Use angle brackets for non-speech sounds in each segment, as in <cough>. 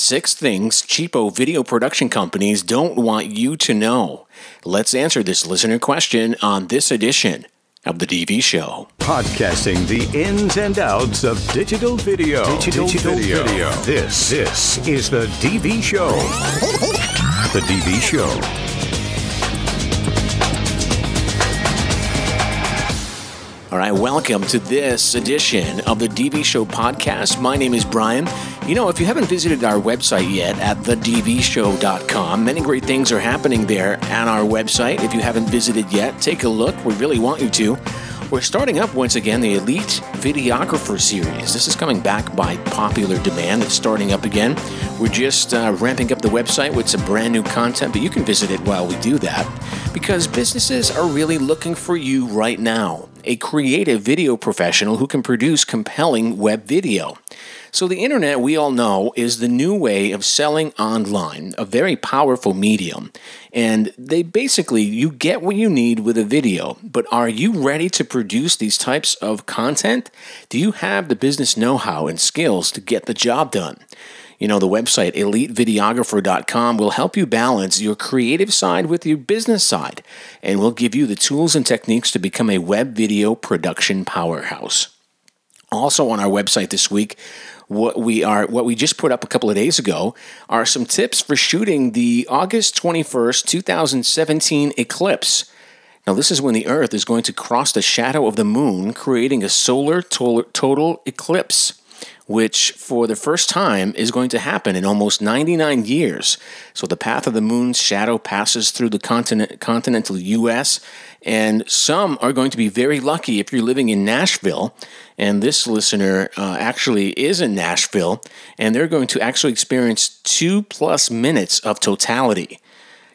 Six things cheapo video production companies don't want you to know. Let's answer this listener question on this edition of The DV Show. Podcasting the ins and outs of digital video. Digital, digital video. video. This, this is The DV Show. The DV Show. Right, welcome to this edition of the DV Show podcast. My name is Brian. You know, if you haven't visited our website yet at thedvshow.com, many great things are happening there on our website. If you haven't visited yet, take a look. We really want you to. We're starting up once again the Elite Videographer Series. This is coming back by popular demand. It's starting up again. We're just uh, ramping up the website with some brand new content, but you can visit it while we do that because businesses are really looking for you right now a creative video professional who can produce compelling web video. So, the internet, we all know, is the new way of selling online, a very powerful medium. And they basically, you get what you need with a video, but are you ready to produce these types of content? Do you have the business know how and skills to get the job done? You know, the website elitevideographer.com will help you balance your creative side with your business side and will give you the tools and techniques to become a web video production powerhouse. Also on our website this week, what we are what we just put up a couple of days ago are some tips for shooting the August 21st, 2017 eclipse. Now, this is when the Earth is going to cross the shadow of the moon, creating a solar total eclipse which for the first time is going to happen in almost 99 years. So the path of the moon's shadow passes through the continent, continental U.S., and some are going to be very lucky if you're living in Nashville. And this listener uh, actually is in Nashville, and they're going to actually experience two plus minutes of totality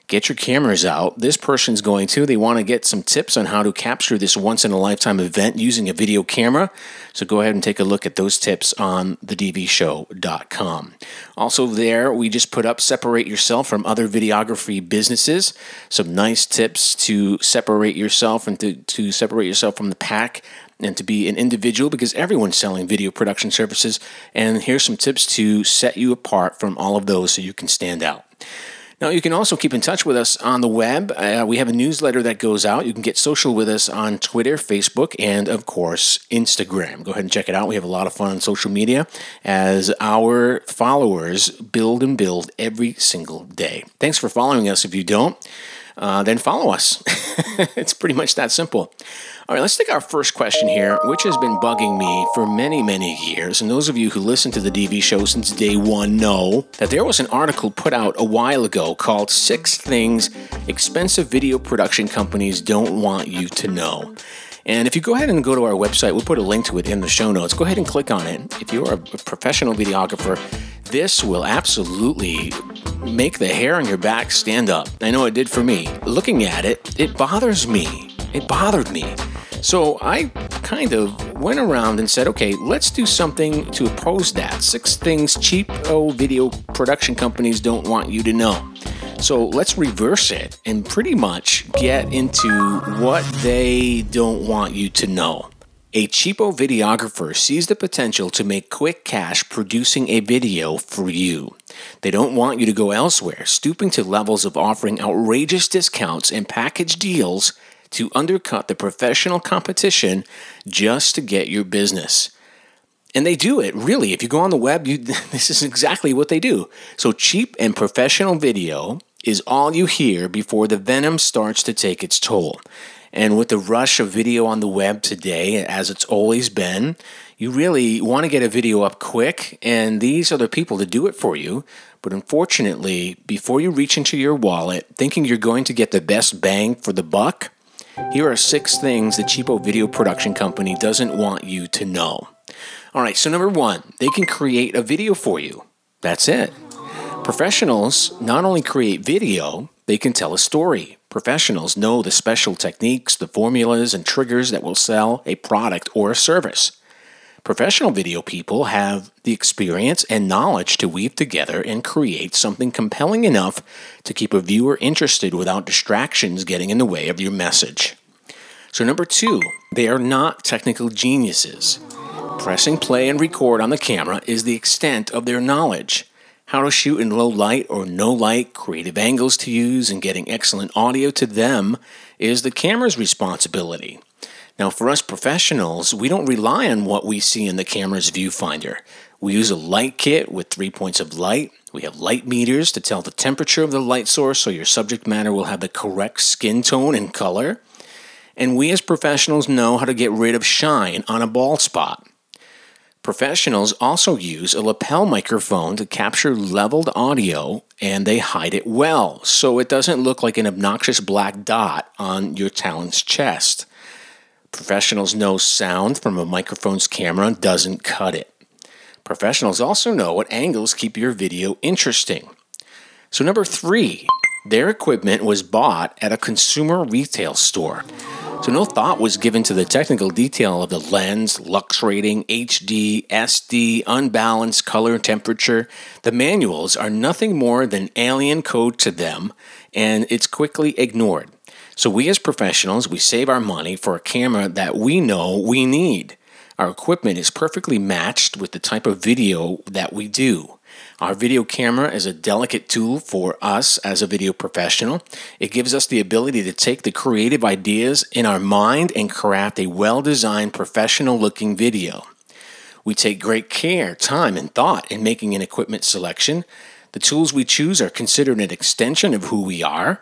get your cameras out. This person's going to. They want to get some tips on how to capture this once in a lifetime event using a video camera. So go ahead and take a look at those tips on thedvshow.com. Also, there we just put up separate yourself from other videography businesses. Some nice tips to separate yourself and to, to separate yourself from the pack and to be an individual because everyone's selling video production services. And here's some tips to set you apart from all of those so you can stand out. Now, you can also keep in touch with us on the web. Uh, we have a newsletter that goes out. You can get social with us on Twitter, Facebook, and of course, Instagram. Go ahead and check it out. We have a lot of fun on social media as our followers build and build every single day. Thanks for following us. If you don't, uh, then follow us. <laughs> it's pretty much that simple. All right, let's take our first question here, which has been bugging me for many, many years. And those of you who listen to the DV show since day one know that there was an article put out a while ago called Six Things Expensive Video Production Companies Don't Want You to Know. And if you go ahead and go to our website, we'll put a link to it in the show notes. Go ahead and click on it. If you're a professional videographer, this will absolutely make the hair on your back stand up. I know it did for me. Looking at it, it bothers me. It bothered me so I kind of went around and said, okay, let's do something to oppose that. Six things cheap video production companies don't want you to know. So let's reverse it and pretty much get into what they don't want you to know. A cheapo videographer sees the potential to make quick cash producing a video for you. They don't want you to go elsewhere, stooping to levels of offering outrageous discounts and package deals to undercut the professional competition just to get your business. And they do it, really. If you go on the web, you, <laughs> this is exactly what they do. So, cheap and professional video is all you hear before the venom starts to take its toll. And with the rush of video on the web today, as it's always been, you really want to get a video up quick, and these are the people to do it for you. But unfortunately, before you reach into your wallet thinking you're going to get the best bang for the buck, here are six things the cheapo video production company doesn't want you to know. All right, so number one, they can create a video for you. That's it. Professionals not only create video, they can tell a story. Professionals know the special techniques, the formulas, and triggers that will sell a product or a service. Professional video people have the experience and knowledge to weave together and create something compelling enough to keep a viewer interested without distractions getting in the way of your message. So, number two, they are not technical geniuses. Pressing play and record on the camera is the extent of their knowledge. how to shoot in low light or no light, creative angles to use, and getting excellent audio to them is the camera's responsibility. Now, for us professionals, we don't rely on what we see in the camera's viewfinder. We use a light kit with three points of light. We have light meters to tell the temperature of the light source so your subject matter will have the correct skin tone and color. And we as professionals know how to get rid of shine on a bald spot. Professionals also use a lapel microphone to capture leveled audio and they hide it well so it doesn't look like an obnoxious black dot on your talent's chest. Professionals know sound from a microphone's camera doesn't cut it. Professionals also know what angles keep your video interesting. So, number three, their equipment was bought at a consumer retail store. So, no thought was given to the technical detail of the lens, lux rating, HD, SD, unbalanced color, temperature. The manuals are nothing more than alien code to them, and it's quickly ignored. So we as professionals, we save our money for a camera that we know we need. Our equipment is perfectly matched with the type of video that we do. Our video camera is a delicate tool for us as a video professional. It gives us the ability to take the creative ideas in our mind and craft a well designed, professional looking video. We take great care, time, and thought in making an equipment selection. The tools we choose are considered an extension of who we are.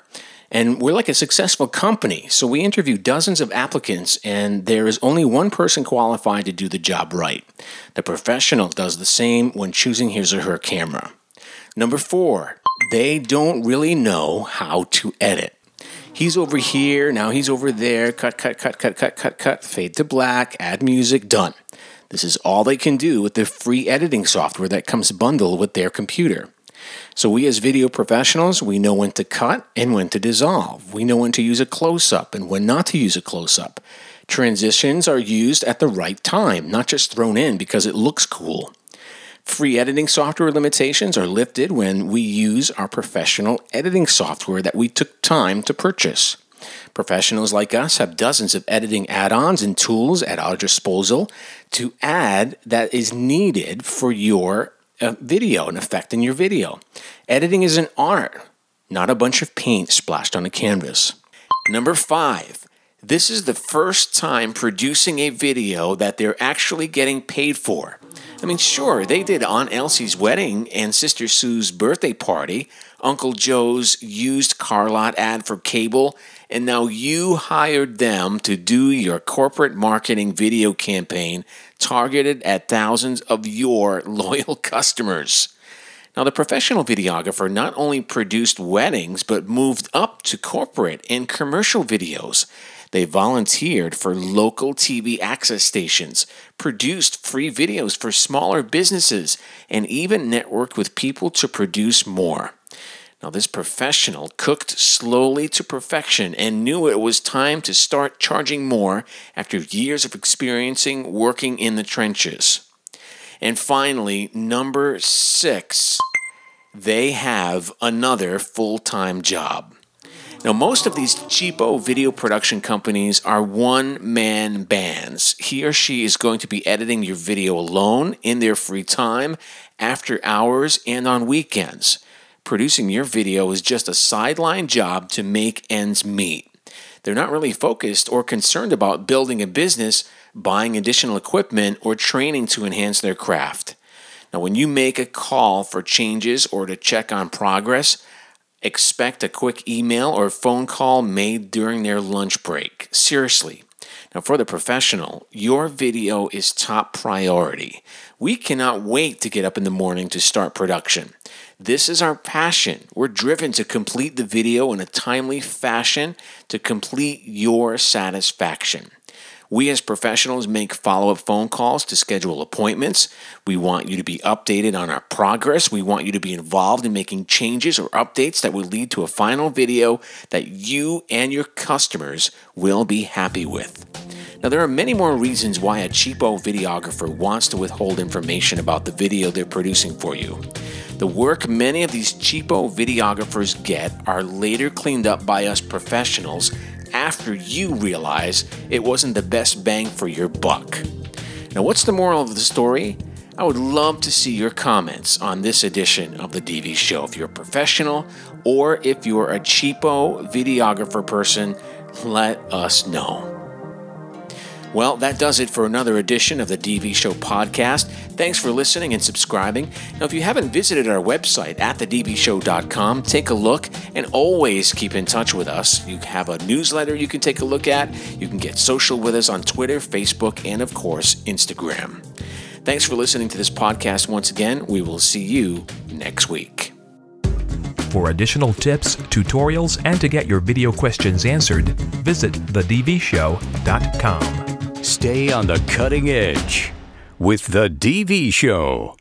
And we're like a successful company. So we interview dozens of applicants, and there is only one person qualified to do the job right. The professional does the same when choosing his or her camera. Number four, they don't really know how to edit. He's over here, now he's over there, cut, cut, cut, cut, cut, cut, cut, fade to black, add music, done. This is all they can do with the free editing software that comes bundled with their computer. So we as video professionals, we know when to cut and when to dissolve. We know when to use a close up and when not to use a close up. Transitions are used at the right time, not just thrown in because it looks cool. Free editing software limitations are lifted when we use our professional editing software that we took time to purchase. Professionals like us have dozens of editing add ons and tools at our disposal to add that is needed for your a video, an effect in your video. Editing is an art, not a bunch of paint splashed on a canvas. Number five, this is the first time producing a video that they're actually getting paid for. I mean, sure, they did Aunt Elsie's wedding and Sister Sue's birthday party, Uncle Joe's used car lot ad for cable, and now you hired them to do your corporate marketing video campaign targeted at thousands of your <laughs> loyal customers. Now, the professional videographer not only produced weddings, but moved up to corporate and commercial videos. They volunteered for local TV access stations, produced free videos for smaller businesses, and even networked with people to produce more. Now, this professional cooked slowly to perfection and knew it was time to start charging more after years of experiencing working in the trenches. And finally, number six, they have another full time job. Now, most of these cheapo video production companies are one man bands. He or she is going to be editing your video alone in their free time, after hours, and on weekends producing your video is just a sideline job to make ends meet. They're not really focused or concerned about building a business, buying additional equipment, or training to enhance their craft. Now, when you make a call for changes or to check on progress, expect a quick email or phone call made during their lunch break. Seriously. Now, for the professional, your video is top priority. We cannot wait to get up in the morning to start production. This is our passion. We're driven to complete the video in a timely fashion to complete your satisfaction. We as professionals make follow up phone calls to schedule appointments. We want you to be updated on our progress. We want you to be involved in making changes or updates that will lead to a final video that you and your customers will be happy with. Now, there are many more reasons why a cheapo videographer wants to withhold information about the video they're producing for you. The work many of these cheapo videographers get are later cleaned up by us professionals after you realize it wasn't the best bang for your buck. Now, what's the moral of the story? I would love to see your comments on this edition of The DV Show. If you're a professional or if you're a cheapo videographer person, let us know. Well, that does it for another edition of the DV Show podcast. Thanks for listening and subscribing. Now, if you haven't visited our website at thedvshow.com, take a look and always keep in touch with us. You have a newsletter you can take a look at. You can get social with us on Twitter, Facebook, and of course, Instagram. Thanks for listening to this podcast once again. We will see you next week. For additional tips, tutorials, and to get your video questions answered, visit thedvshow.com. Stay on the cutting edge with The DV Show.